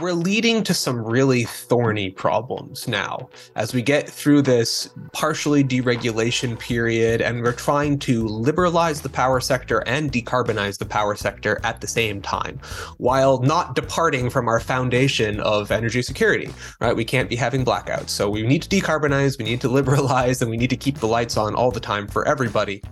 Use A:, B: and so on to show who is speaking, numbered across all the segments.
A: we're leading to some really thorny problems now as we get through this partially deregulation period and we're trying to liberalize the power sector and decarbonize the power sector at the same time while not departing from our foundation of energy security right? We can't be having blackouts. So we need to decarbonize we need to liberalize and we need to keep the lights on all the time for everybody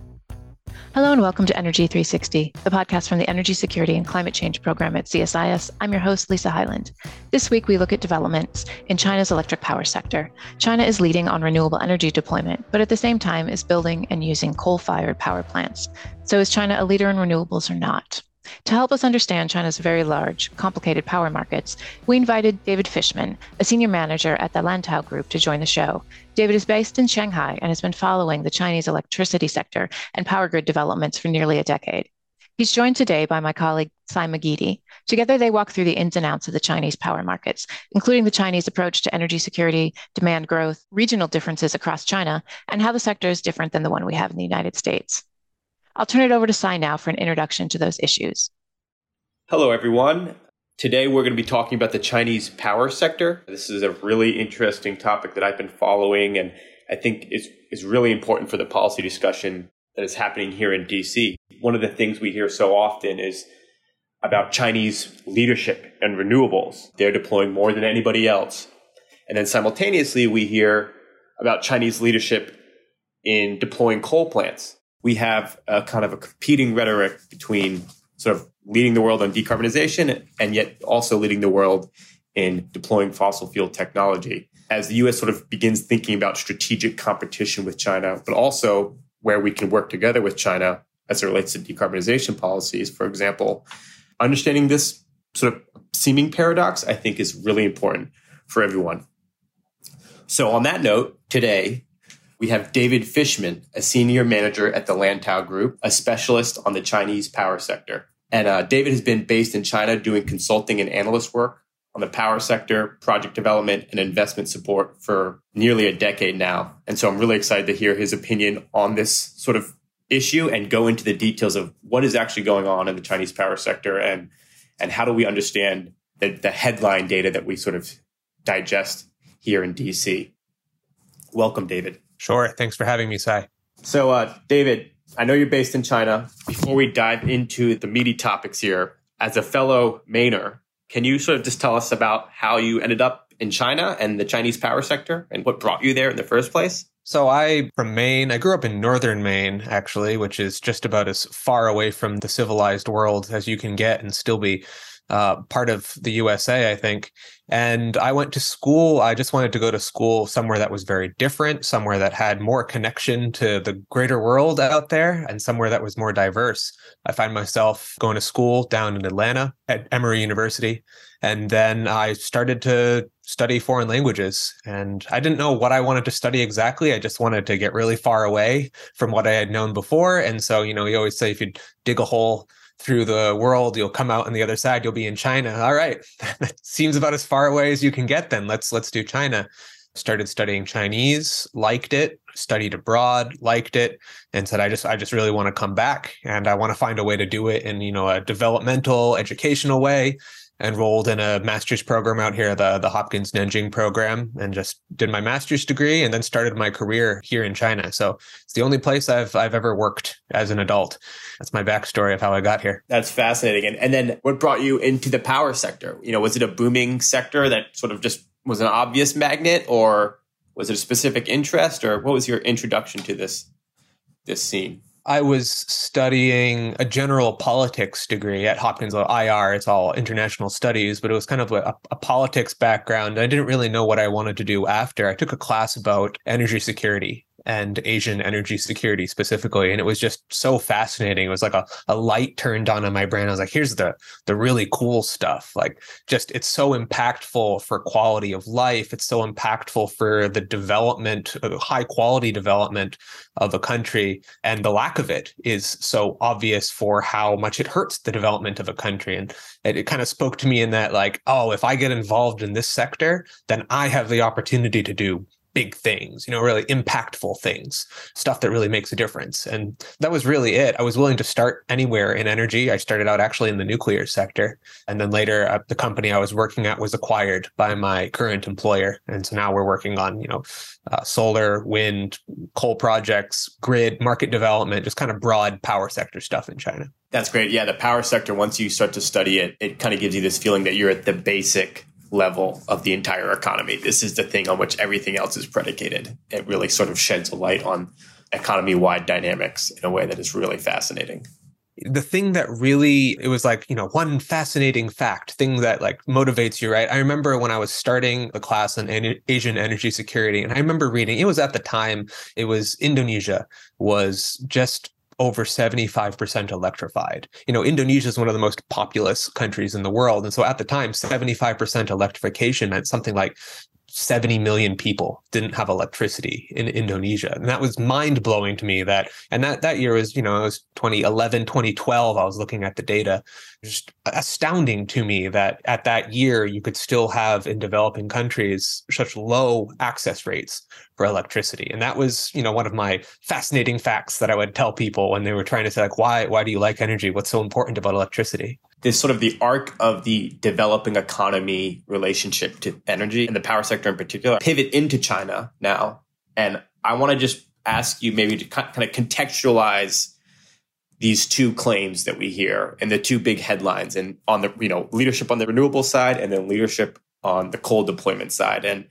B: Hello and welcome to Energy 360, the podcast from the Energy Security and Climate Change Program at CSIS. I'm your host, Lisa Hyland. This week, we look at developments in China's electric power sector. China is leading on renewable energy deployment, but at the same time is building and using coal fired power plants. So, is China a leader in renewables or not? To help us understand China's very large, complicated power markets, we invited David Fishman, a senior manager at the Lantau Group, to join the show. David is based in Shanghai and has been following the Chinese electricity sector and power grid developments for nearly a decade. He's joined today by my colleague Cy McGeady. Together, they walk through the ins and outs of the Chinese power markets, including the Chinese approach to energy security, demand growth, regional differences across China, and how the sector is different than the one we have in the United States. I'll turn it over to Cy now for an introduction to those issues.
C: Hello, everyone. Today, we're going to be talking about the Chinese power sector. This is a really interesting topic that I've been following, and I think is, is really important for the policy discussion that is happening here in DC. One of the things we hear so often is about Chinese leadership and renewables. They're deploying more than anybody else. And then simultaneously, we hear about Chinese leadership in deploying coal plants we have a kind of a competing rhetoric between sort of leading the world on decarbonization and yet also leading the world in deploying fossil fuel technology. As the US sort of begins thinking about strategic competition with China, but also where we can work together with China as it relates to decarbonization policies, for example, understanding this sort of seeming paradox, I think is really important for everyone. So, on that note, today we have David Fishman, a senior manager at the Lantau Group, a specialist on the Chinese power sector. And uh, David has been based in China doing consulting and analyst work on the power sector, project development, and investment support for nearly a decade now. And so I'm really excited to hear his opinion on this sort of issue and go into the details of what is actually going on in the Chinese power sector and and how do we understand the, the headline data that we sort of digest here in DC. Welcome, David.
A: Sure. Thanks for having me, Cy.
C: So, uh, David, I know you're based in China. Before we dive into the meaty topics here, as a fellow Mainer, can you sort of just tell us about how you ended up in China and the Chinese power sector and what brought you there in the first place?
A: So I from Maine. I grew up in northern Maine, actually, which is just about as far away from the civilized world as you can get and still be uh, part of the USA, I think. And I went to school. I just wanted to go to school somewhere that was very different, somewhere that had more connection to the greater world out there, and somewhere that was more diverse. I find myself going to school down in Atlanta at Emory University. And then I started to study foreign languages. And I didn't know what I wanted to study exactly. I just wanted to get really far away from what I had known before. And so, you know, you always say if you dig a hole, through the world you'll come out on the other side you'll be in china. All right. That seems about as far away as you can get then. Let's let's do china. Started studying chinese liked it studied abroad liked it and said i just i just really want to come back and i want to find a way to do it in you know a developmental educational way enrolled in a master's program out here, the, the Hopkins Nanjing program, and just did my master's degree and then started my career here in China. So it's the only place I've I've ever worked as an adult. That's my backstory of how I got here.
C: That's fascinating. And and then what brought you into the power sector? You know, was it a booming sector that sort of just was an obvious magnet or was it a specific interest or what was your introduction to this this scene?
A: I was studying a general politics degree at Hopkins IR. It's all international studies, but it was kind of a, a, politics background. I didn't really know what I wanted to do after. I took a class about energy security and Asian energy security specifically. And it was just so fascinating. It was like a, a light turned on in my brain. I was like, here's the the really cool stuff. Like just it's so impactful for quality of life. It's so impactful for the development, uh, high quality development of a country. And the lack of it is so obvious for how much it hurts the development of a country. And it, it kind of spoke to me in that like, oh, if I get involved in this sector, then I have the opportunity to do big things, you know, really impactful things, stuff that really makes a difference. And that was really it. I was willing to start anywhere in energy. I started out actually in the nuclear sector. And then later, uh, the company I was working at was acquired by my current employer. And so now we're working on, you know, uh, solar, wind, coal projects, grid, market development, just kind of broad power sector stuff in China.
C: That's great. Yeah, the power sector, once you start to study it, it kind of gives you this feeling that you're at the basic level of the entire economy. This is the thing on which everything else is predicated. It really sort of sheds a light on economy wide dynamics in a way that is really fascinating.
A: The thing that really, it was like, you know, one fascinating fact, thing that like motivates you, right? I remember when I was starting the class on Asian energy security, and I remember reading, it was at the time, it was Indonesia was just over 75% electrified. You know, Indonesia is one of the most populous countries in the world. And so at the time, 75% electrification meant something like 70 million people didn't have electricity in Indonesia. And that was mind blowing to me that, and that, that year was, you know, it was 2011, 2012. I was looking at the data. Just astounding to me that at that year, you could still have in developing countries such low access rates for electricity. And that was, you know, one of my fascinating facts that I would tell people when they were trying to say, like, why, why do you like energy? What's so important about electricity?
C: this sort of the arc of the developing economy relationship to energy and the power sector in particular pivot into China now. And I want to just ask you maybe to kind of contextualize these two claims that we hear and the two big headlines and on the you know leadership on the renewable side and then leadership on the coal deployment side and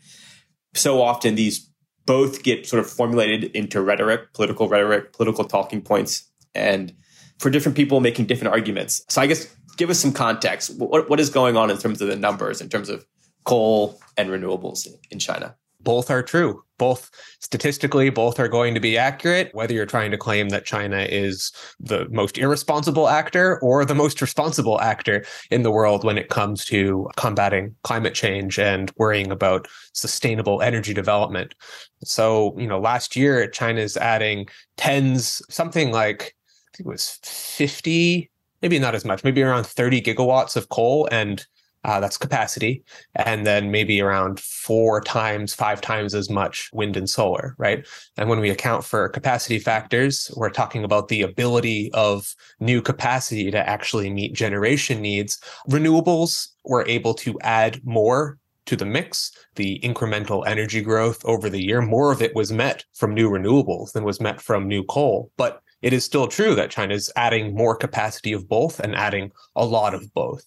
C: so often these both get sort of formulated into rhetoric political rhetoric political talking points and for different people making different arguments so i guess give us some context. What, what is going on in terms of the numbers, in terms of coal and renewables in China?
A: Both are true. Both statistically, both are going to be accurate. Whether you're trying to claim that China is the most irresponsible actor or the most responsible actor in the world when it comes to combating climate change and worrying about sustainable energy development. So, you know, last year, China's adding tens, something like, I think it was 50 maybe not as much, maybe around 30 gigawatts of coal and uh, that's capacity, and then maybe around four times, five times as much wind and solar, right? And when we account for capacity factors, we're talking about the ability of new capacity to actually meet generation needs. Renewables were able to add more to the mix, the incremental energy growth over the year, more of it was met from new renewables than was met from new coal. But it is still true that China is adding more capacity of both and adding a lot of both.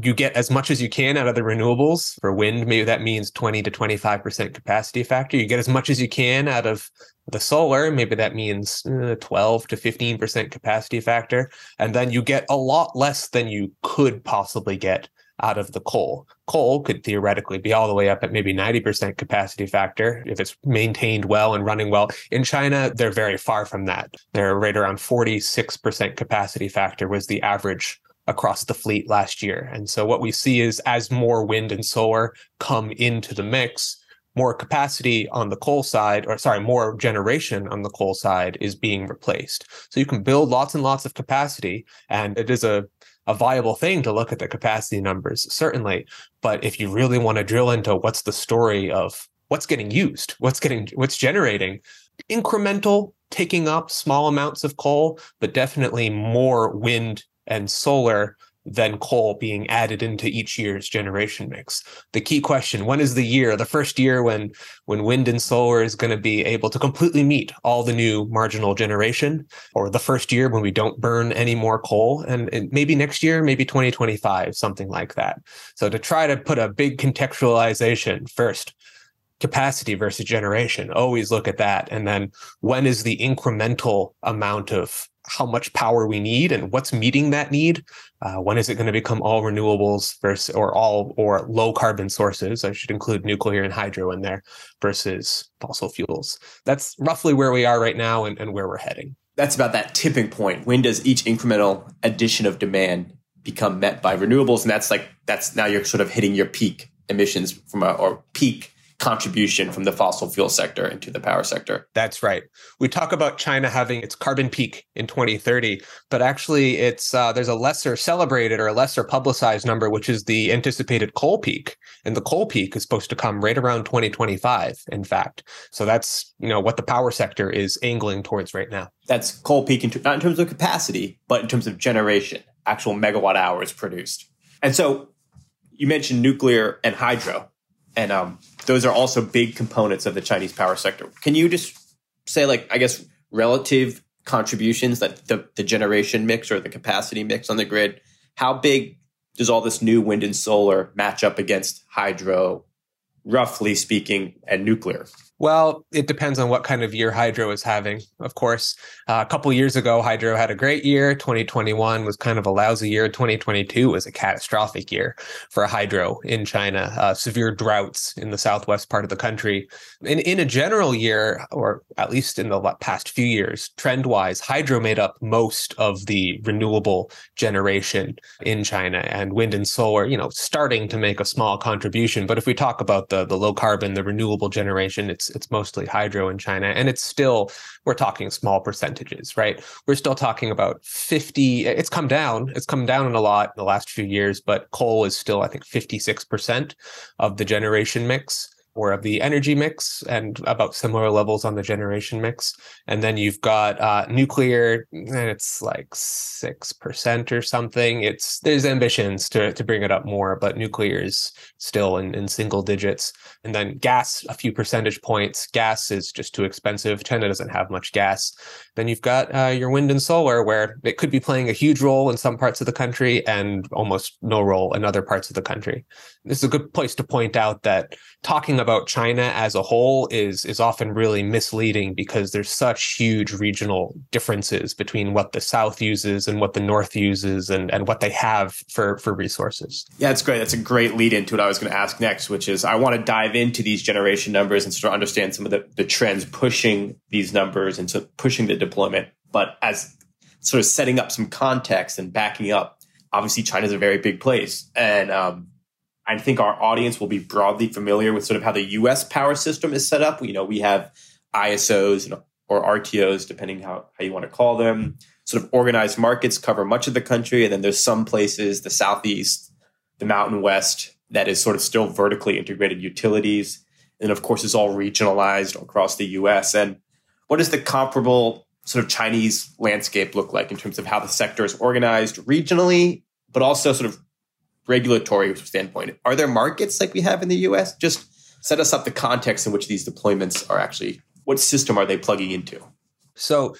A: You get as much as you can out of the renewables. For wind, maybe that means 20 to 25% capacity factor. You get as much as you can out of the solar, maybe that means uh, 12 to 15% capacity factor. And then you get a lot less than you could possibly get out of the coal. Coal could theoretically be all the way up at maybe 90% capacity factor if it's maintained well and running well. In China, they're very far from that. They're right around 46% capacity factor was the average across the fleet last year. And so what we see is as more wind and solar come into the mix, more capacity on the coal side, or sorry, more generation on the coal side is being replaced. So you can build lots and lots of capacity, and it is a a viable thing to look at the capacity numbers, certainly. But if you really want to drill into what's the story of what's getting used, what's getting what's generating, incremental taking up small amounts of coal, but definitely more wind and solar than coal being added into each year's generation mix. The key question, when is the year, the first year when when wind and solar is going to be able to completely meet all the new marginal generation or the first year when we don't burn any more coal and, and maybe next year, maybe 2025, something like that. So to try to put a big contextualization first, capacity versus generation always look at that and then when is the incremental amount of how much power we need and what's meeting that need. Uh, when is it going to become all renewables versus or all or low carbon sources? I should include nuclear and hydro in there versus fossil fuels. That's roughly where we are right now and, and where we're heading.
C: That's about that tipping point. When does each incremental addition of demand become met by renewables? And that's like that's now you're sort of hitting your peak emissions from a or peak contribution from the fossil fuel sector into the power sector.
A: That's right. We talk about China having its carbon peak in 2030, but actually, it's uh, there's a lesser celebrated or a lesser publicized number, which is the anticipated coal peak, and the coal peak is supposed to come right around 2025. In fact, so that's you know what the power sector is angling towards right now.
C: That's coal peak, in, not in terms of capacity, but in terms of generation, actual megawatt hours produced. And so, you mentioned nuclear and hydro and um, those are also big components of the Chinese power sector. Can you just say, like, I guess, relative contributions that the, the generation mix or the capacity mix on the grid? How big does all this new wind and solar match up against hydro, roughly speaking, and nuclear?
A: Well, it depends on what kind of year hydro is having. Of course, uh, a couple years ago, hydro had a great year. 2021 was kind of a lousy year. 2022 was a catastrophic year for hydro in China. Uh, severe droughts in the southwest part of the country. In in a general year, or at least in the past few years, trend wise, hydro made up most of the renewable generation in China, and wind and solar, you know, starting to make a small contribution. But if we talk about the the low carbon, the renewable generation, it's it's mostly hydro in China, and it's still we're talking small percentages, right? We're still talking about fifty. It's come down. It's come down a lot in the last few years, but coal is still I think fifty six percent of the generation mix or of the energy mix and about similar levels on the generation mix. And then you've got uh, nuclear, and it's like 6% or something. It's There's ambitions to, to bring it up more, but nuclear is still in, in single digits. And then gas, a few percentage points. Gas is just too expensive. China doesn't have much gas. Then you've got uh, your wind and solar, where it could be playing a huge role in some parts of the country and almost no role in other parts of the country. This is a good place to point out that talking about China as a whole is is often really misleading because there's such huge regional differences between what the South uses and what the North uses and, and what they have for, for resources.
C: Yeah, it's great. That's a great lead into what I was going to ask next, which is I want to dive into these generation numbers and sort of understand some of the, the trends pushing these numbers and so pushing the deployment. But as sort of setting up some context and backing up, obviously China is a very big place. And um, I think our audience will be broadly familiar with sort of how the U.S. power system is set up. You know, we have ISOs or RTOs, depending how, how you want to call them. Sort of organized markets cover much of the country, and then there's some places, the Southeast, the Mountain West, that is sort of still vertically integrated utilities. And of course, it's all regionalized across the U.S. And what does the comparable sort of Chinese landscape look like in terms of how the sector is organized regionally, but also sort of regulatory standpoint, are there markets like we have in the US? Just set us up the context in which these deployments are actually, what system are they plugging into?
A: So,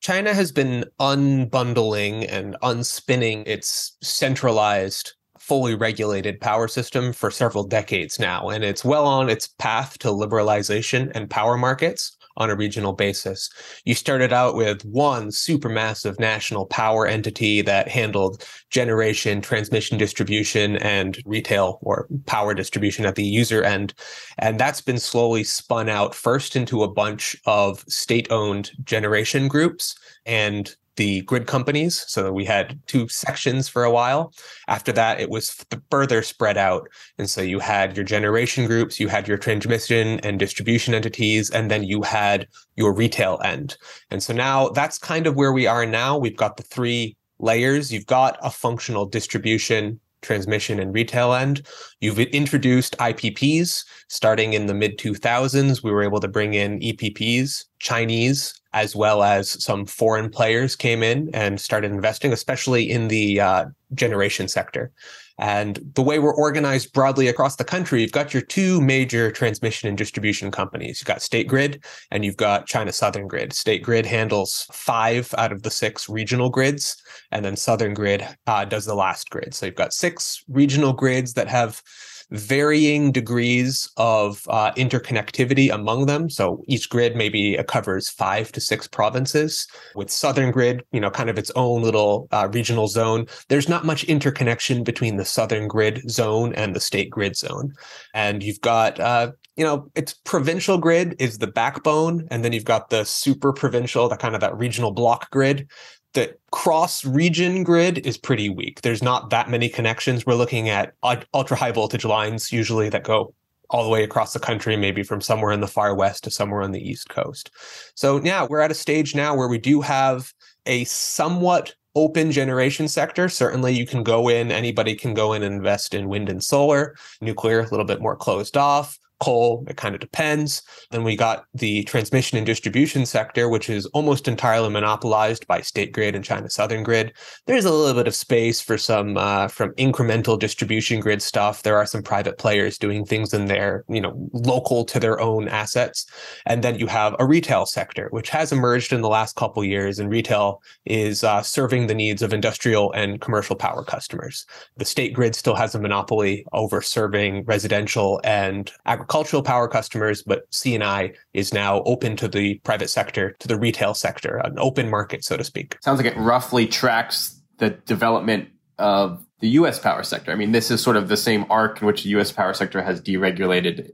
A: China has been unbundling and unspinning its centralized, fully regulated power system for several decades now, and it's well on its path to liberalization and power markets on a regional basis. You started out with one supermassive national power entity that handled generation, transmission, distribution, and retail or power distribution at the user end. And that's been slowly spun out first into a bunch of state owned generation groups and the grid companies. So we had two sections for a while. After that, it was further spread out. And so you had your generation groups, you had your transmission and distribution entities, and then you had your retail end. And so now that's kind of where we are now. We've got the three layers. You've got a functional distribution transmission and retail end. You've introduced IPPs starting in the mid 2000s. We were able to bring in IPPs, Chinese, as well as some foreign players came in and started investing, especially in the uh, generation sector. And the way we're organized broadly across the country, you've got your two major transmission and distribution companies. You've got State Grid and you've got China Southern Grid. State Grid handles five out of the six regional grids, and then Southern Grid uh, does the last grid. So you've got six regional grids that have varying degrees of uh, interconnectivity among them. So each grid maybe covers five to six provinces. With Southern Grid, you know, kind of its own little uh, regional zone. There's not much interconnection between the Southern Grid zone and the State Grid zone, and you've got. Uh, you know, it's provincial grid is the backbone, and then you've got the super provincial, that kind of that regional block grid the cross region grid is pretty weak. There's not that many connections. We're looking at ultra high voltage lines usually that go all the way across the country, maybe from somewhere in the far west to somewhere on the east coast. So, yeah, we're at a stage now where we do have a somewhat open generation sector. Certainly, you can go in, anybody can go in and invest in wind and solar, nuclear, a little bit more closed off coal. It kind of depends. Then we got the transmission and distribution sector, which is almost entirely monopolized by State Grid and China Southern Grid. There's a little bit of space for some uh, from incremental distribution grid stuff. There are some private players doing things in there, you know, local to their own assets. And then you have a retail sector, which has emerged in the last couple years, and retail is uh, serving the needs of industrial and commercial power customers. The State Grid still has a monopoly over serving residential and agricultural agricultural power customers, but C&I is now open to the private sector, to the retail sector, an open market, so to speak.
C: Sounds like it roughly tracks the development of the US power sector. I mean, this is sort of the same arc in which the US power sector has deregulated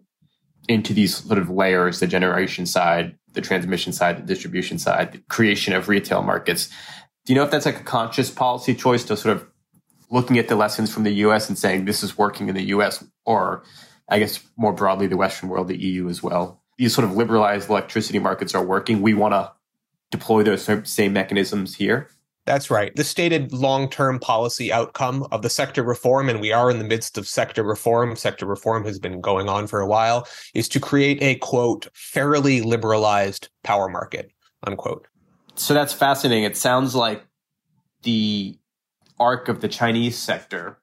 C: into these sort of layers the generation side, the transmission side, the distribution side, the creation of retail markets. Do you know if that's like a conscious policy choice to sort of looking at the lessons from the US and saying this is working in the US or I guess more broadly, the Western world, the EU as well. These sort of liberalized electricity markets are working. We want to deploy those same mechanisms here.
A: That's right. The stated long term policy outcome of the sector reform, and we are in the midst of sector reform, sector reform has been going on for a while, is to create a quote, fairly liberalized power market, unquote.
C: So that's fascinating. It sounds like the arc of the Chinese sector,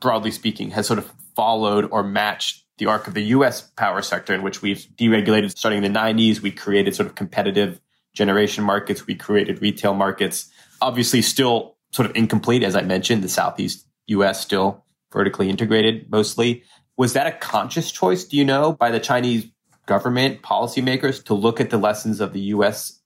C: broadly speaking, has sort of followed or matched the arc of the US power sector in which we've deregulated starting in the 90s. We created sort of competitive generation markets. We created retail markets. Obviously, still sort of incomplete, as I mentioned, the Southeast US still vertically integrated mostly. Was that a conscious choice, do you know, by the Chinese government policymakers to look at the lessons of the US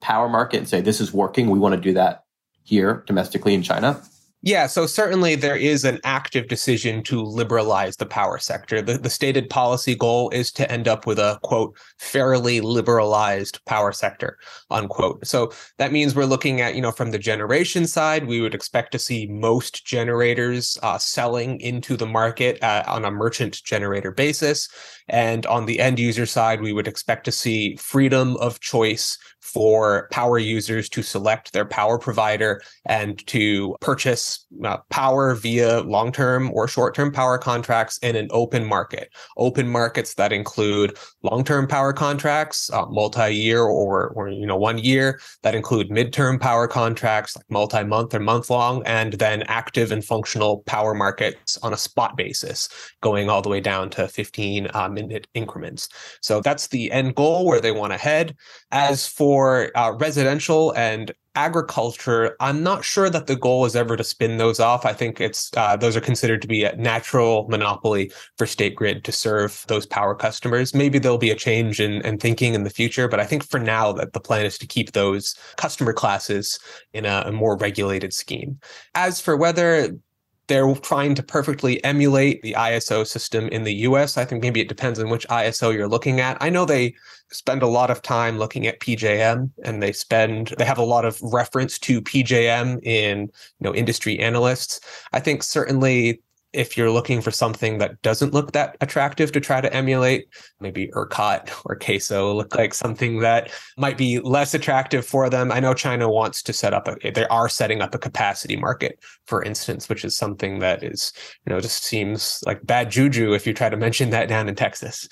C: power market and say, this is working. We want to do that here domestically in China?
A: Yeah, so certainly there is an active decision to liberalize the power sector. The, the stated policy goal is to end up with a quote, fairly liberalized power sector, unquote. So that means we're looking at, you know, from the generation side, we would expect to see most generators uh, selling into the market uh, on a merchant generator basis. And on the end user side, we would expect to see freedom of choice for power users to select their power provider and to purchase uh, power via long term or short term power contracts in an open market. Open markets that include long term power contracts, uh, multi year or, or you know one year, that include midterm power contracts like multi month or month long, and then active and functional power markets on a spot basis, going all the way down to 15 uh, minute increments. So that's the end goal where they want to head. As for uh, residential and agriculture, I'm not sure that the goal is ever to spin those off. I think it's uh, those are considered to be a natural monopoly for State Grid to serve those power customers. Maybe there'll be a change in, in thinking in the future, but I think for now that the plan is to keep those customer classes in a, a more regulated scheme. As for whether they're trying to perfectly emulate the ISO system in the US. I think maybe it depends on which ISO you're looking at. I know they spend a lot of time looking at PJM and they spend they have a lot of reference to PJM in you know industry analysts. I think certainly if you're looking for something that doesn't look that attractive to try to emulate, maybe ERCOT or CAISO look like something that might be less attractive for them. I know China wants to set up a, they are setting up a capacity market, for instance, which is something that is, you know, just seems like bad juju if you try to mention that down in Texas.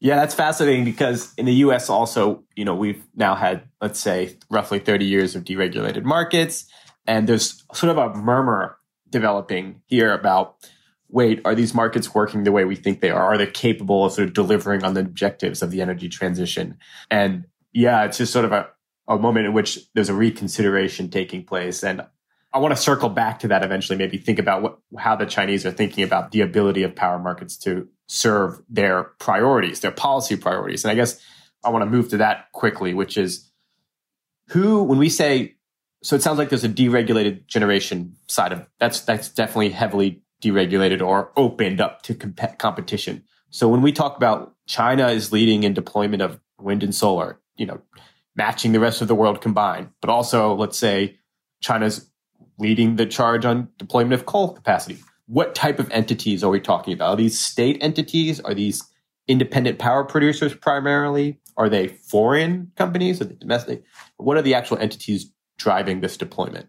C: Yeah, that's fascinating because in the US also, you know, we've now had, let's say, roughly 30 years of deregulated markets. And there's sort of a murmur developing here about wait, are these markets working the way we think they are? Are they capable of sort of delivering on the objectives of the energy transition? And yeah, it's just sort of a, a moment in which there's a reconsideration taking place. And I want to circle back to that eventually, maybe think about what, how the Chinese are thinking about the ability of power markets to serve their priorities, their policy priorities. And I guess I want to move to that quickly, which is who, when we say, so it sounds like there's a deregulated generation side of that's that's definitely heavily deregulated or opened up to comp- competition. So when we talk about China is leading in deployment of wind and solar, you know, matching the rest of the world combined, but also let's say China's leading the charge on deployment of coal capacity. What type of entities are we talking about? Are these state entities? Are these independent power producers primarily? Are they foreign companies? Are they domestic? What are the actual entities driving this deployment?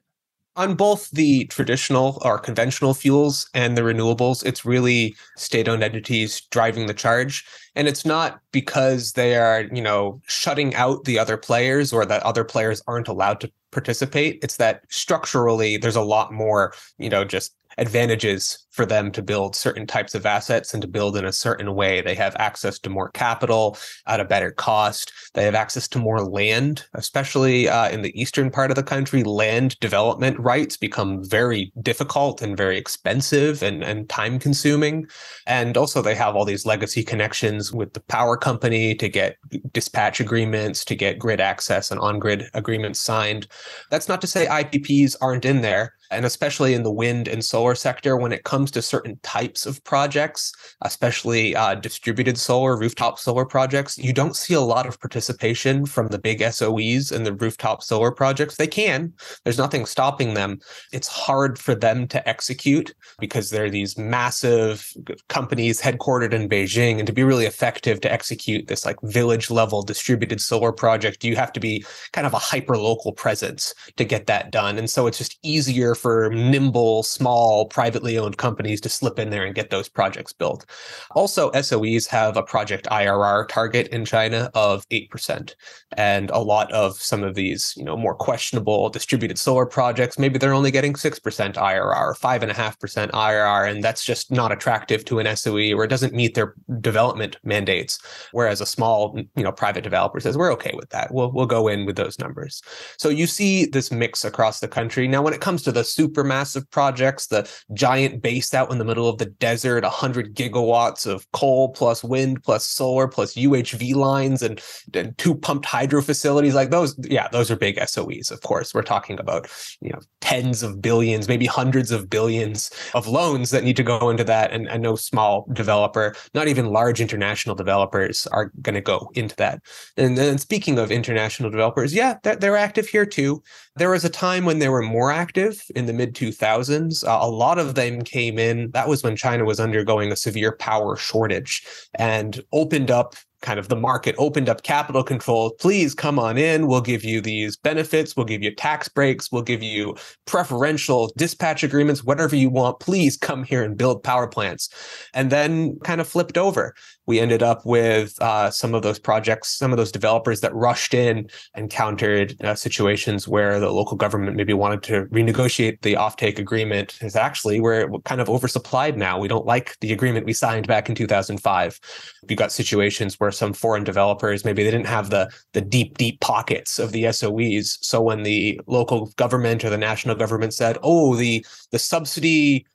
A: On both the traditional or conventional fuels and the renewables, it's really state owned entities driving the charge. And it's not because they are, you know, shutting out the other players or that other players aren't allowed to participate. It's that structurally there's a lot more, you know, just advantages for them to build certain types of assets and to build in a certain way. They have access to more capital at a better cost. They have access to more land, especially uh, in the eastern part of the country. Land development rights become very difficult and very expensive and, and time consuming. And also, they have all these legacy connections with the power company to get dispatch agreements, to get grid access and on grid agreements signed. That's not to say IPPs aren't in there and especially in the wind and solar sector when it comes to certain types of projects especially uh, distributed solar rooftop solar projects you don't see a lot of participation from the big soes and the rooftop solar projects. They can. There's nothing stopping them. It's hard for them to execute because they're these massive companies headquartered in beijing and to be really effective to execute this like village level distributed solar project you have to be kind of a hyper local presence to get that done. And so it's just easier for nimble, small, privately owned companies to slip in there and get those projects built. Also, SOEs have a project IRR target in China of 8%. And a lot of some of these, you know, more questionable distributed solar projects, maybe they're only getting 6% IRR, 5.5% IRR, and that's just not attractive to an SOE or it doesn't meet their development mandates. Whereas a small, you know, private developer says, we're okay with that. We'll, we'll go in with those numbers. So you see this mix across the country. Now, when it comes to the supermassive projects, the giant base out in the middle of the desert, 100 gigawatts of coal plus wind plus solar plus UHV lines and, and two pumped hydro facilities like those. Yeah, those are big SOEs, of course. We're talking about, you know, tens of billions, maybe hundreds of billions of loans that need to go into that. And, and no small developer, not even large international developers are going to go into that. And then speaking of international developers, yeah, they're, they're active here too. There was a time when they were more active in the mid 2000s. Uh, a lot of them came in. That was when China was undergoing a severe power shortage and opened up kind of the market opened up capital control. Please come on in. We'll give you these benefits. We'll give you tax breaks. We'll give you preferential dispatch agreements, whatever you want. Please come here and build power plants. And then kind of flipped over we ended up with uh, some of those projects, some of those developers that rushed in encountered uh, situations where the local government maybe wanted to renegotiate the offtake agreement. Is actually we're kind of oversupplied now. We don't like the agreement we signed back in 2005. You got situations where some foreign developers maybe they didn't have the the deep deep pockets of the SOEs. So when the local government or the national government said, "Oh, the the subsidy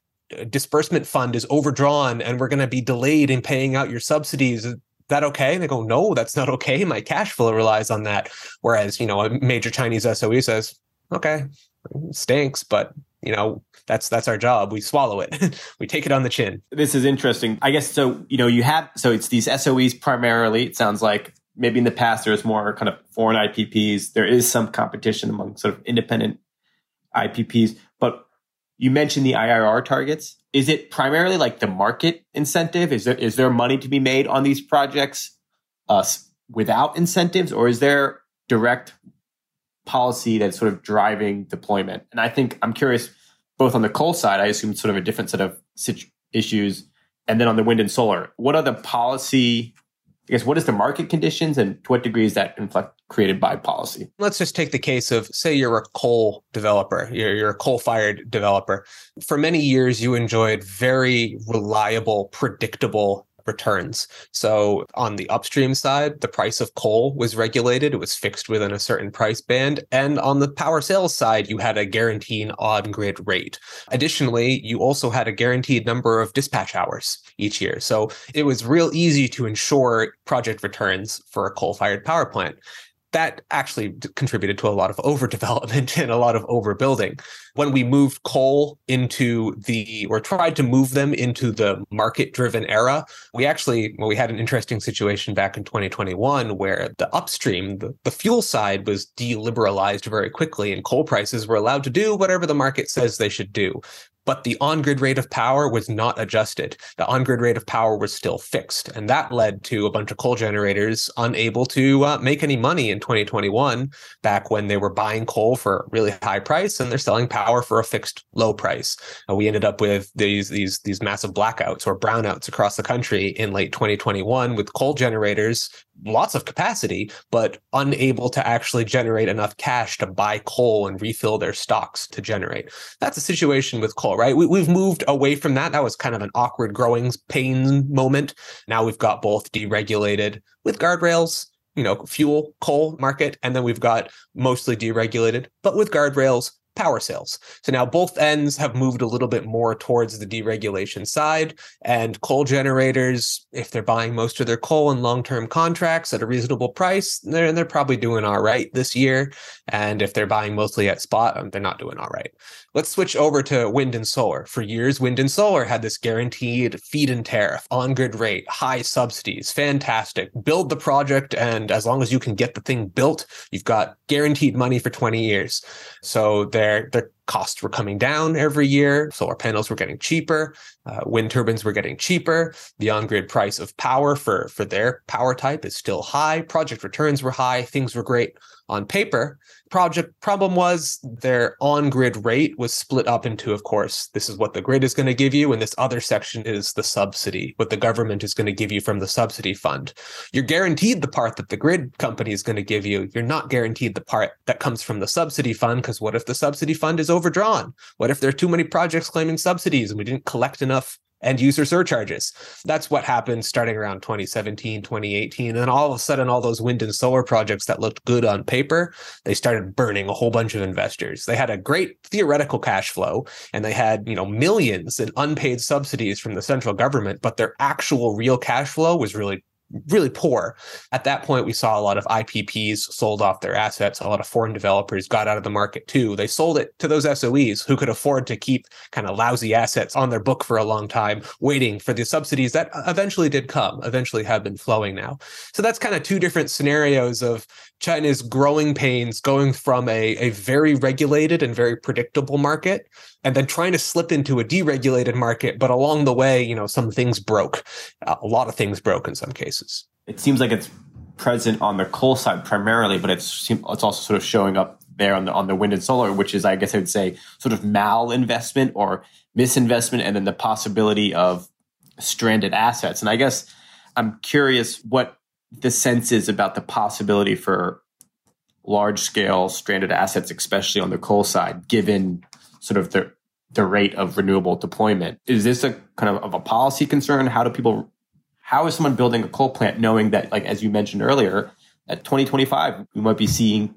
A: disbursement fund is overdrawn and we're going to be delayed in paying out your subsidies is that okay? And they go no that's not okay. My cash flow relies on that. Whereas you know a major chinese soe says okay stinks but you know that's that's our job. We swallow it. We take it on the chin.
C: This is interesting. I guess so you know you have so it's these soes primarily it sounds like maybe in the past there's more kind of foreign ipps there is some competition among sort of independent ipps you mentioned the IRR targets. Is it primarily like the market incentive? Is there is there money to be made on these projects uh, without incentives, or is there direct policy that's sort of driving deployment? And I think I'm curious, both on the coal side, I assume sort of a different set of issues, and then on the wind and solar, what are the policy I guess what is the market conditions and to what degree is that inflect created by policy?
A: Let's just take the case of say you're a coal developer, you're, you're a coal fired developer. For many years, you enjoyed very reliable, predictable returns. So on the upstream side, the price of coal was regulated, it was fixed within a certain price band. And on the power sales side, you had a guaranteed on grid rate. Additionally, you also had a guaranteed number of dispatch hours each year. So it was real easy to ensure project returns for a coal fired power plant that actually contributed to a lot of overdevelopment and a lot of overbuilding. When we moved coal into the, or tried to move them into the market driven era, we actually, well, we had an interesting situation back in 2021 where the upstream, the, the fuel side was deliberalized very quickly and coal prices were allowed to do whatever the market says they should do but the on grid rate of power was not adjusted. The on grid rate of power was still fixed. And that led to a bunch of coal generators unable to uh, make any money in 2021, back when they were buying coal for a really high price and they're selling power for a fixed low price. Uh, we ended up with these, these, these massive blackouts or brownouts across the country in late 2021 with coal generators lots of capacity, but unable to actually generate enough cash to buy coal and refill their stocks to generate. That's a situation with coal, right? We, have moved away from that. That was kind of an awkward growing pain moment. Now we've got both deregulated with guardrails, you know, fuel, coal market, and then we've got mostly deregulated, but with guardrails, power sales. So now both ends have moved a little bit more towards the deregulation side. And coal generators, if they're buying most of their coal in long term contracts at a reasonable price, they're, they're probably doing all right this year. And if they're buying mostly at spot, um, they're not doing all right. Let's switch over to wind and solar. For years, wind and solar had this guaranteed feed in tariff, on grid rate, high subsidies, fantastic. Build the project, and as long as you can get the thing built, you've got guaranteed money for 20 years. So their their costs were coming down every year. Solar panels were getting cheaper. Uh, wind turbines were getting cheaper. The on-grid price of power for for their power type is still high. Project returns were high. Things were great on paper. Project problem was their on-grid rate was split up into, of course, this is what the grid is going to give you, and this other section is the subsidy, what the government is going to give you from the subsidy fund. You're guaranteed the part that the grid company is going to give you. You're not guaranteed the part that comes from the subsidy fund, because what if the subsidy fund is overdrawn? What if there are too many projects claiming subsidies and we didn't collect enough end user surcharges. That's what happened starting around 2017, 2018. And then all of a sudden, all those wind and solar projects that looked good on paper, they started burning a whole bunch of investors. They had a great theoretical cash flow and they had, you know, millions in unpaid subsidies from the central government, but their actual real cash flow was really really poor. At that point, we saw a lot of IPPs sold off their assets. A lot of foreign developers got out of the market too. They sold it to those SOEs who could afford to keep kind of lousy assets on their book for a long time, waiting for the subsidies that uh, eventually did come, eventually have been flowing now. So that's kind of two different scenarios of China's growing pains going from a, a very regulated and very predictable market and then trying to slip into a deregulated market. But along the way, you know, some things broke. a lot of things broke in some cases.
C: It seems like it's present on the coal side primarily, but it's it's also sort of showing up there on the on the wind and solar, which is, I guess, I would say, sort of malinvestment or misinvestment, and then the possibility of stranded assets. And I guess I'm curious what the sense is about the possibility for large scale stranded assets, especially on the coal side, given sort of the the rate of renewable deployment. Is this a kind of, of a policy concern? How do people how is someone building a coal plant knowing that, like as you mentioned earlier, at 2025 we might be seeing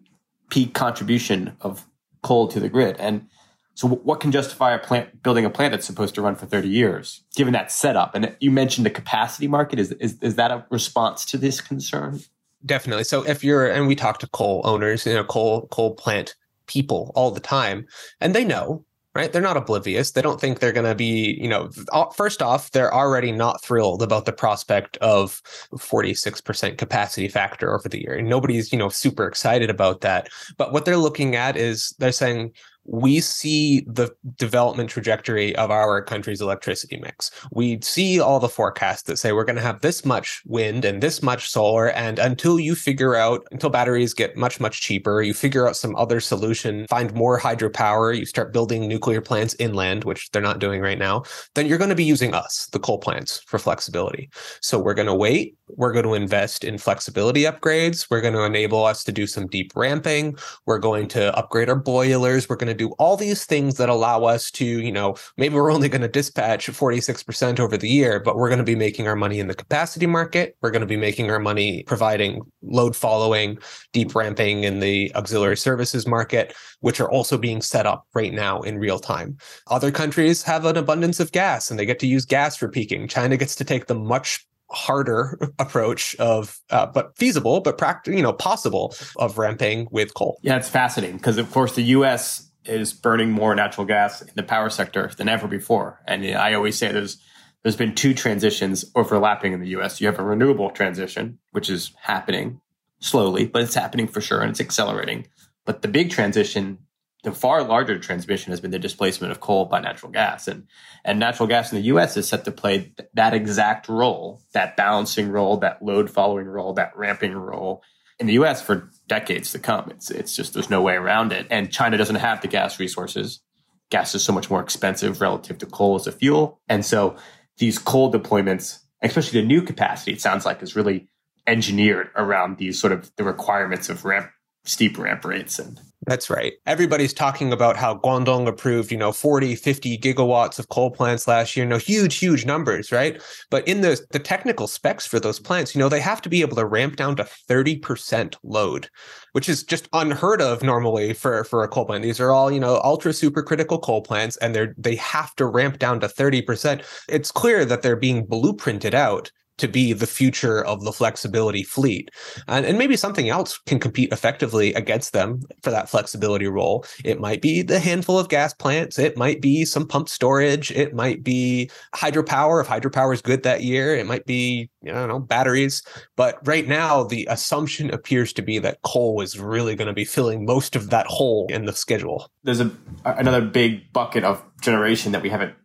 C: peak contribution of coal to the grid? And so what can justify a plant building a plant that's supposed to run for 30 years, given that setup? And you mentioned the capacity market. Is, is, is that a response to this concern?
A: Definitely. So if you're, and we talk to coal owners, you know, coal, coal plant people all the time, and they know right? They're not oblivious. They don't think they're going to be, you know, first off, they're already not thrilled about the prospect of 46% capacity factor over the year. And nobody's, you know, super excited about that. But what they're looking at is they're saying, we see the development trajectory of our country's electricity mix. We see all the forecasts that say we're going to have this much wind and this much solar. And until you figure out, until batteries get much, much cheaper, you figure out some other solution, find more hydropower, you start building nuclear plants inland, which they're not doing right now, then you're going to be using us, the coal plants, for flexibility. So we're going to wait. We're going to invest in flexibility upgrades. We're going to enable us to do some deep ramping. We're going to upgrade our boilers. We're going to do all these things that allow us to, you know, maybe we're only going to dispatch 46% over the year, but we're going to be making our money in the capacity market. We're going to be making our money providing load following, deep ramping in the auxiliary services market, which are also being set up right now in real time. Other countries have an abundance of gas and they get to use gas for peaking. China gets to take the much harder approach of uh, but feasible but practical you know possible of ramping with coal
C: yeah it's fascinating because of course the us is burning more natural gas in the power sector than ever before. And I always say there's there's been two transitions overlapping in the US. You have a renewable transition, which is happening slowly, but it's happening for sure and it's accelerating. But the big transition the far larger transmission has been the displacement of coal by natural gas. And, and natural gas in the US is set to play that exact role, that balancing role, that load following role, that ramping role in the US for decades to come. It's, it's just, there's no way around it. And China doesn't have the gas resources. Gas is so much more expensive relative to coal as a fuel. And so these coal deployments, especially the new capacity, it sounds like is really engineered around these sort of the requirements of ramp, steep ramp rates and
A: that's right. Everybody's talking about how Guangdong approved, you know, 40, 50 gigawatts of coal plants last year, you know, huge, huge numbers, right? But in the, the technical specs for those plants, you know, they have to be able to ramp down to 30% load, which is just unheard of normally for, for a coal plant. These are all, you know, ultra supercritical coal plants, and they're they have to ramp down to 30%. It's clear that they're being blueprinted out to be the future of the flexibility fleet. And, and maybe something else can compete effectively against them for that flexibility role. It might be the handful of gas plants. It might be some pump storage. It might be hydropower if hydropower is good that year. It might be, don't know, batteries. But right now, the assumption appears to be that coal is really going to be filling most of that hole in the schedule.
C: There's a another big bucket of generation that we haven't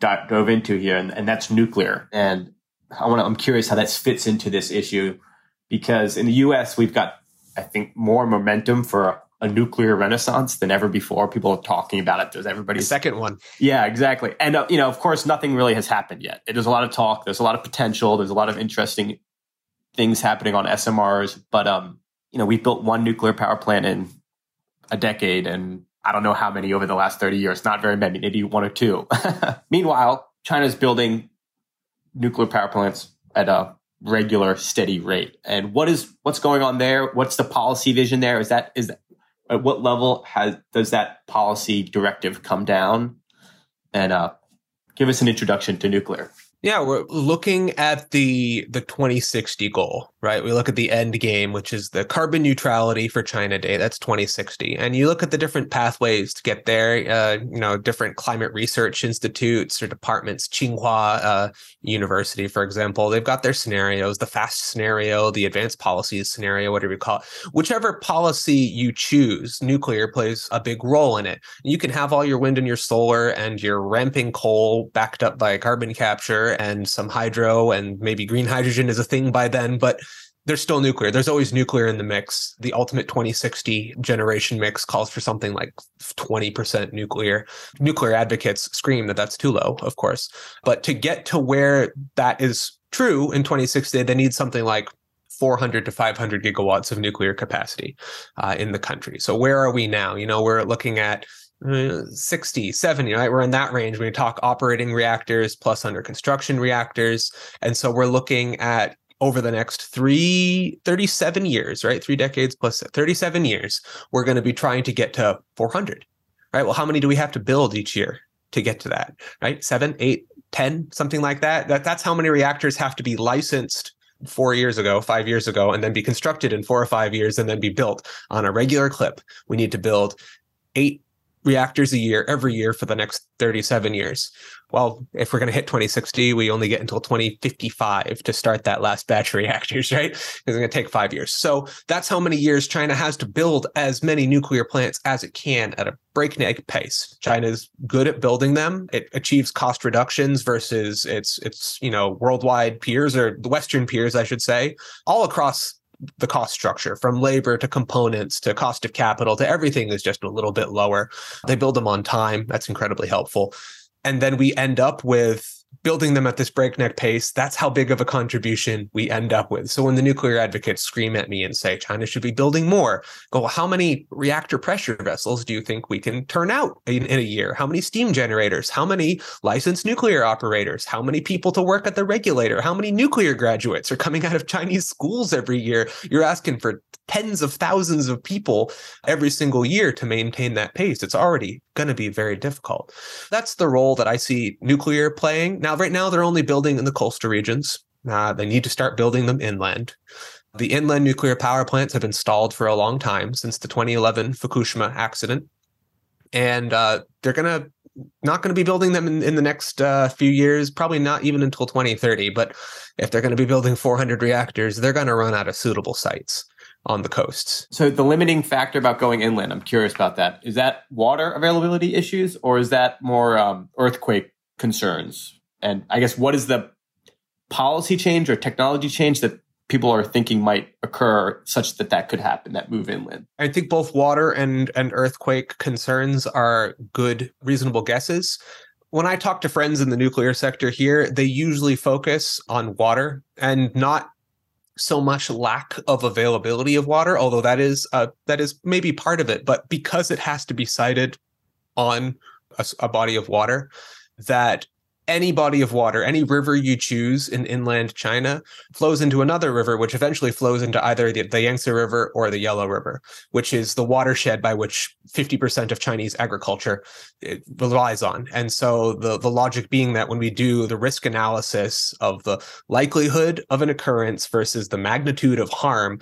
C: dove into here, and, and that's nuclear. And I want to, I'm curious how that fits into this issue because in the US, we've got, I think, more momentum for a, nuclear renaissance than ever before. People are talking about it. There's everybody's
A: second one.
C: Yeah, exactly. And, uh, you know, of course, nothing really has happened yet. There's a lot of talk. There's a lot of potential. There's a lot of interesting things happening on SMRs. But, um, you know, we've built one nuclear power plant in a decade and I don't know how many over the last 30 years, not very many, maybe one or two. Meanwhile, China's building nuclear power plants at a regular steady rate. And what is what's going on there? What's the policy vision there? Is that is that, at what level has does that policy directive come down? And uh, give us an introduction to nuclear.
A: Yeah, we're looking at the the 2060 goal, right? We look at the end game, which is the carbon neutrality for China Day. That's 2060, and you look at the different pathways to get there. Uh, you know, different climate research institutes or departments. Tsinghua uh, University, for example, they've got their scenarios: the fast scenario, the advanced policies scenario, whatever you call it. Whichever policy you choose, nuclear plays a big role in it. You can have all your wind and your solar and your ramping coal backed up by carbon capture and some hydro and maybe green hydrogen is a thing by then, but there's still nuclear. There's always nuclear in the mix. The ultimate 2060 generation mix calls for something like 20% nuclear. Nuclear advocates scream that that's too low, of course. But to get to where that is true in 2060, they need something like 400 to 500 gigawatts of nuclear capacity uh, in the country. So where are we now? You know, we're looking at 60, 70, right? We're in that range when we talk operating reactors plus under construction reactors. And so we're looking at over the next three, 37 years, right? Three decades plus 37 years, we're going to be trying to get to 400, right? Well, how many do we have to build each year to get to that, right? Seven, eight, 10, something like that. that that's how many reactors have to be licensed four years ago, five years ago, and then be constructed in four or five years and then be built on a regular clip. We need to build eight reactors a year every year for the next 37 years. Well, if we're going to hit 2060, we only get until 2055 to start that last batch of reactors, right? It's going to take five years. So that's how many years China has to build as many nuclear plants as it can at a breakneck pace. China's good at building them. It achieves cost reductions versus its its you know worldwide peers or the Western peers, I should say, all across the cost structure from labor to components to cost of capital to everything is just a little bit lower. They build them on time. That's incredibly helpful. And then we end up with building them at this breakneck pace, that's how big of a contribution we end up with. So when the nuclear advocates scream at me and say China should be building more, go, well, how many reactor pressure vessels do you think we can turn out in, in, a year? How many steam generators? How many licensed nuclear operators? How many people to work at the regulator? How many nuclear graduates are coming out of Chinese schools every year? You're asking for tens of thousands of people every single year to maintain that pace. It's already going to be very difficult. That's the role that I see nuclear playing. Now, right now, they're only building in the coastal regions. Uh, they need to start building them inland. The inland nuclear power plants have been stalled for a long time since the 2011 Fukushima accident. And uh, they're to not going to be building them in, in the next uh, few years, probably not even until 2030. But if they're going to be building 400 reactors, they're going to run out of suitable sites on the coasts.
C: So the limiting factor about going inland, I'm curious about that. Is that water availability issues or is that more um, earthquake concerns? And I guess what is the policy change or technology change that people are thinking might occur such that that could happen that move inland
A: i think both water and and earthquake concerns are good reasonable guesses. When i talk to friends in the nuclear sector here they usually focus on water and not so much lack of availability of water although that is uh, that is maybe part of it but because it has to be sited on a, a body of water that any body of water, any river you choose in inland China flows into another river, which eventually flows into either the, the Yangtze River or the Yellow River, which is the watershed by which 50% of Chinese agriculture eh, relies on. And so the, the logic being that when we do the risk analysis of the likelihood of an occurrence versus the magnitude of harm,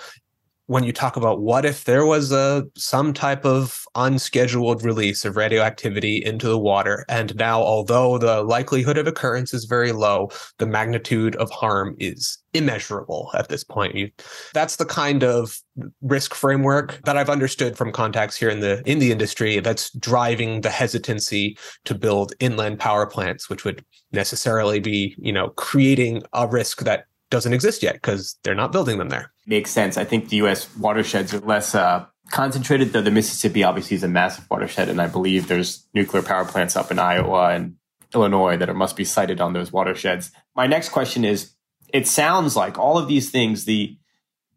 A: when you talk about what if there was a some type of unscheduled release of radioactivity into the water and now although the likelihood of occurrence is very low the magnitude of harm is immeasurable at this point. You, that's the kind of risk framework that i've understood from contacts here in the in the industry that's driving the hesitancy to build inland power plants which would necessarily be you know creating a risk that doesn't exist yet because they're not building them there.
C: Makes sense. I think the U.S. watersheds are less uh, concentrated, though the Mississippi obviously is a massive watershed, and I believe there's nuclear power plants up in Iowa and Illinois that are, must be sited on those watersheds. My next question is: It sounds like all of these things, the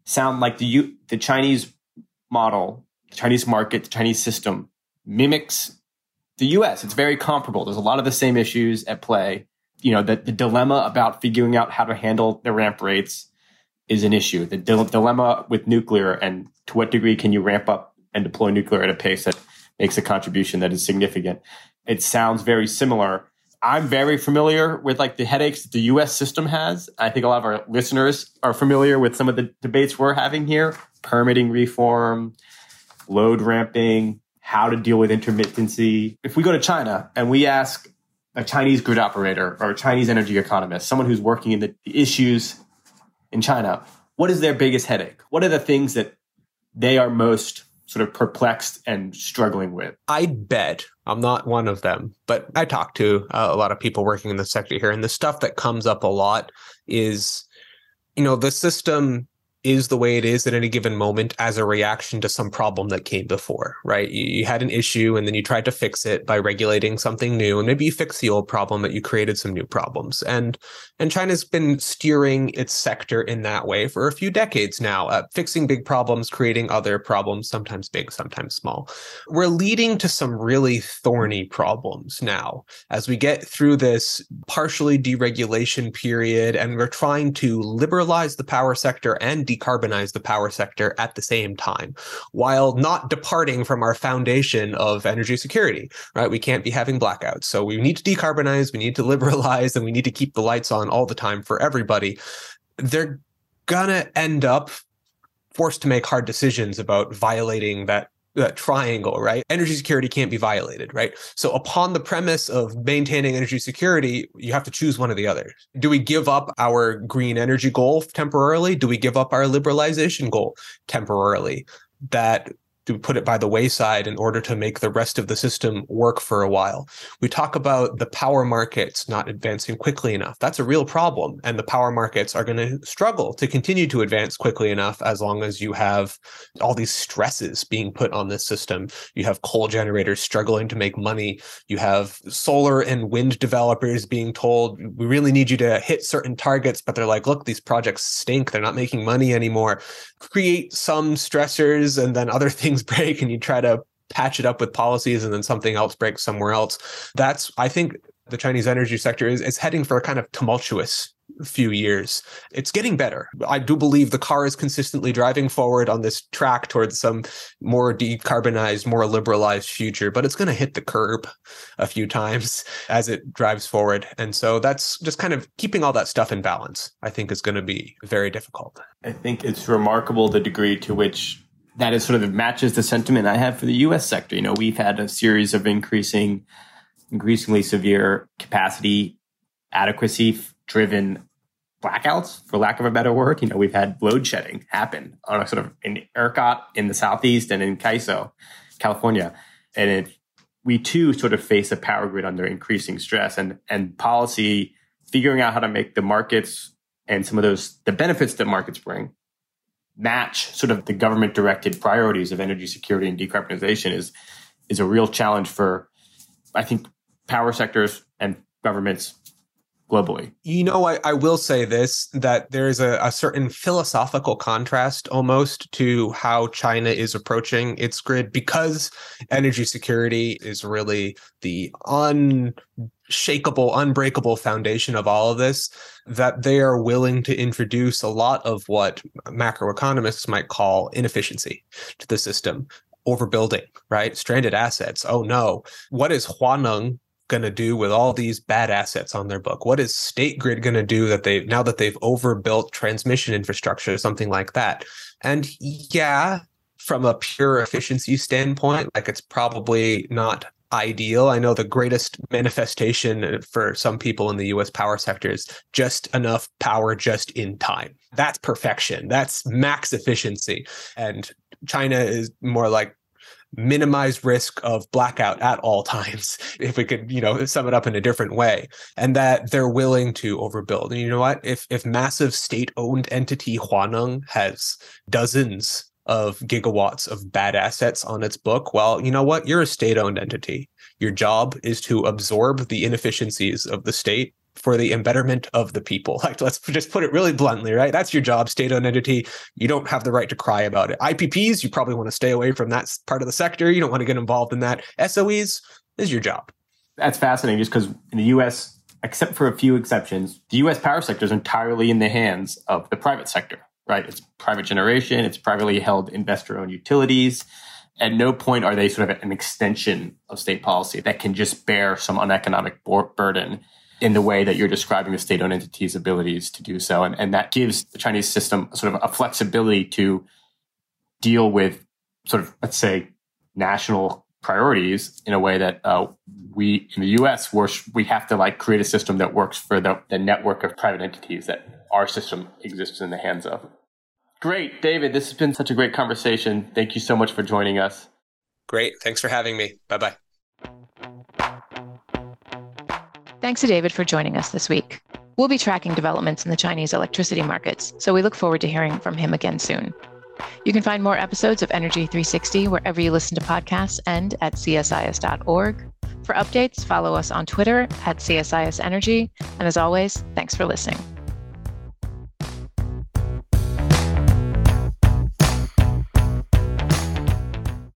C: sound like the U, the Chinese model, the Chinese market, the Chinese system mimics the U.S. It's very comparable. There's a lot of the same issues at play you know, the, the dilemma about figuring out how to handle the ramp rates is an issue. The dil- dilemma with nuclear and to what degree can you ramp up and deploy nuclear at a pace that makes a contribution that is significant. It sounds very similar. I'm very familiar with like the headaches that the US system has. I think a lot of our listeners are familiar with some of the debates we're having here, permitting reform, load ramping, how to deal with intermittency. If we go to China and we ask a Chinese grid operator or a Chinese energy economist, someone who's working in the issues in China, what is their biggest headache? What are the things that they are most sort of perplexed and struggling with?
A: I bet I'm not one of them, but I talk to uh, a lot of people working in the sector here, and the stuff that comes up a lot is, you know, the system is the way it is at any given moment as a reaction to some problem that came before, right? You, you, had an issue and then you tried to fix it by regulating something new, and maybe you fixed the old problem, but you created some new problems. And and China's been steering its sector in that way for a few decades now, uh, fixing big problems, creating other problems, sometimes big, sometimes small. We're leading to some really thorny problems now as we get through this partially deregulation period, and we're trying to liberalize the power sector and decarbonize the power sector at the same time while not departing from our foundation of energy security, right? We can't be having blackouts. So we need to decarbonize, we need to liberalize, and we need to keep the lights on all the time for everybody. They're gonna end up forced to make hard decisions about violating that that triangle, right? Energy security can't be violated, right? So upon the premise of maintaining energy security, you have to choose one or the other. Do we give up our green energy goal temporarily? Do we give up our liberalization goal temporarily? That to put it by the wayside in order to make the rest of the system work for a while. We talk about the power markets not advancing quickly enough. That's a real problem. And the power markets are going to struggle to continue to advance quickly enough as long as you have all these stresses being put on this system. You have coal generators struggling to make money. You have solar and wind developers being told, we really need you to hit certain targets, but they're like, look, these projects stink. They're not making money anymore. Create some stressors and then other things things break and you try to patch it up with policies and then something else breaks somewhere else. That's, I think, the Chinese energy sector is, is heading for a kind of tumultuous few years. It's getting better. I do believe the car is consistently driving forward on this track towards some more decarbonized, more liberalized future, but it's going to hit the curb a few times as it drives forward. And so that's just kind of keeping all that stuff in balance, I think is going to be very difficult.
C: I think it's remarkable the degree to which that is sort of matches the sentiment I have for the U.S. sector. You know, we've had a series of increasing, increasingly severe capacity adequacy driven blackouts, for lack of a better word. You know, we've had load shedding happen on a sort of in ERCOT in the southeast and in CAISO, California, and it, we too sort of face a power grid under increasing stress and and policy figuring out how to make the markets and some of those the benefits that markets bring match sort of the government directed priorities of energy security and decarbonization is is a real challenge for I think power sectors and governments globally.
A: You know, I, I will say this that there is a, a, certain philosophical contrast almost to how China is approaching its grid because energy security is really the unshakable, unbreakable foundation of all of this. That they are willing to introduce a lot of what macroeconomists might call inefficiency to the system overbuilding, right? Stranded assets. Oh no. What is Huaneng going to do with all these bad assets on their book? What is State Grid going to do that they now that they've overbuilt transmission infrastructure, something like that? And yeah, from a pure efficiency standpoint, like it's probably not ideal. I know the greatest manifestation for some people in the US power sector is just enough power just in time. That's perfection. That's max efficiency. And China is more like minimize risk of blackout at all times if we could you know sum it up in a different way and that they're willing to overbuild and you know what if if massive state owned entity Huaneng has dozens of gigawatts of bad assets on its book well you know what you're a state owned entity your job is to absorb the inefficiencies of the state for the embetterment of the people. Like, let's just put it really bluntly, right? That's your job, state owned entity. You don't have the right to cry about it. IPPs, you probably want to stay away from that part of the sector. You don't want to get involved in that. SOEs is your job.
C: That's fascinating just because in the US, except for a few exceptions, the US power sector is entirely in the hands of the private sector, right? It's private generation, it's privately held investor owned utilities. At no point are they sort of an extension of state policy that can just bear some uneconomic burden in the way that you're describing the state-owned entity's abilities to do so. And, and that gives the Chinese system sort of a flexibility to deal with sort of, let's say, national priorities in a way that uh, we in the US we're, we have to like create a system that works for the, the network of private entities that our system exists in the hands of. Great, David. This has been such a great conversation. Thank you so much for joining us.
A: Great. Thanks for having me. Bye bye.
B: Thanks to David for joining us this week. We'll be tracking developments in the Chinese electricity markets, so we look forward to hearing from him again soon. You can find more episodes of Energy 360 wherever you listen to podcasts and at csis.org. For updates, follow us on Twitter at CSIS Energy. And as always, thanks for listening.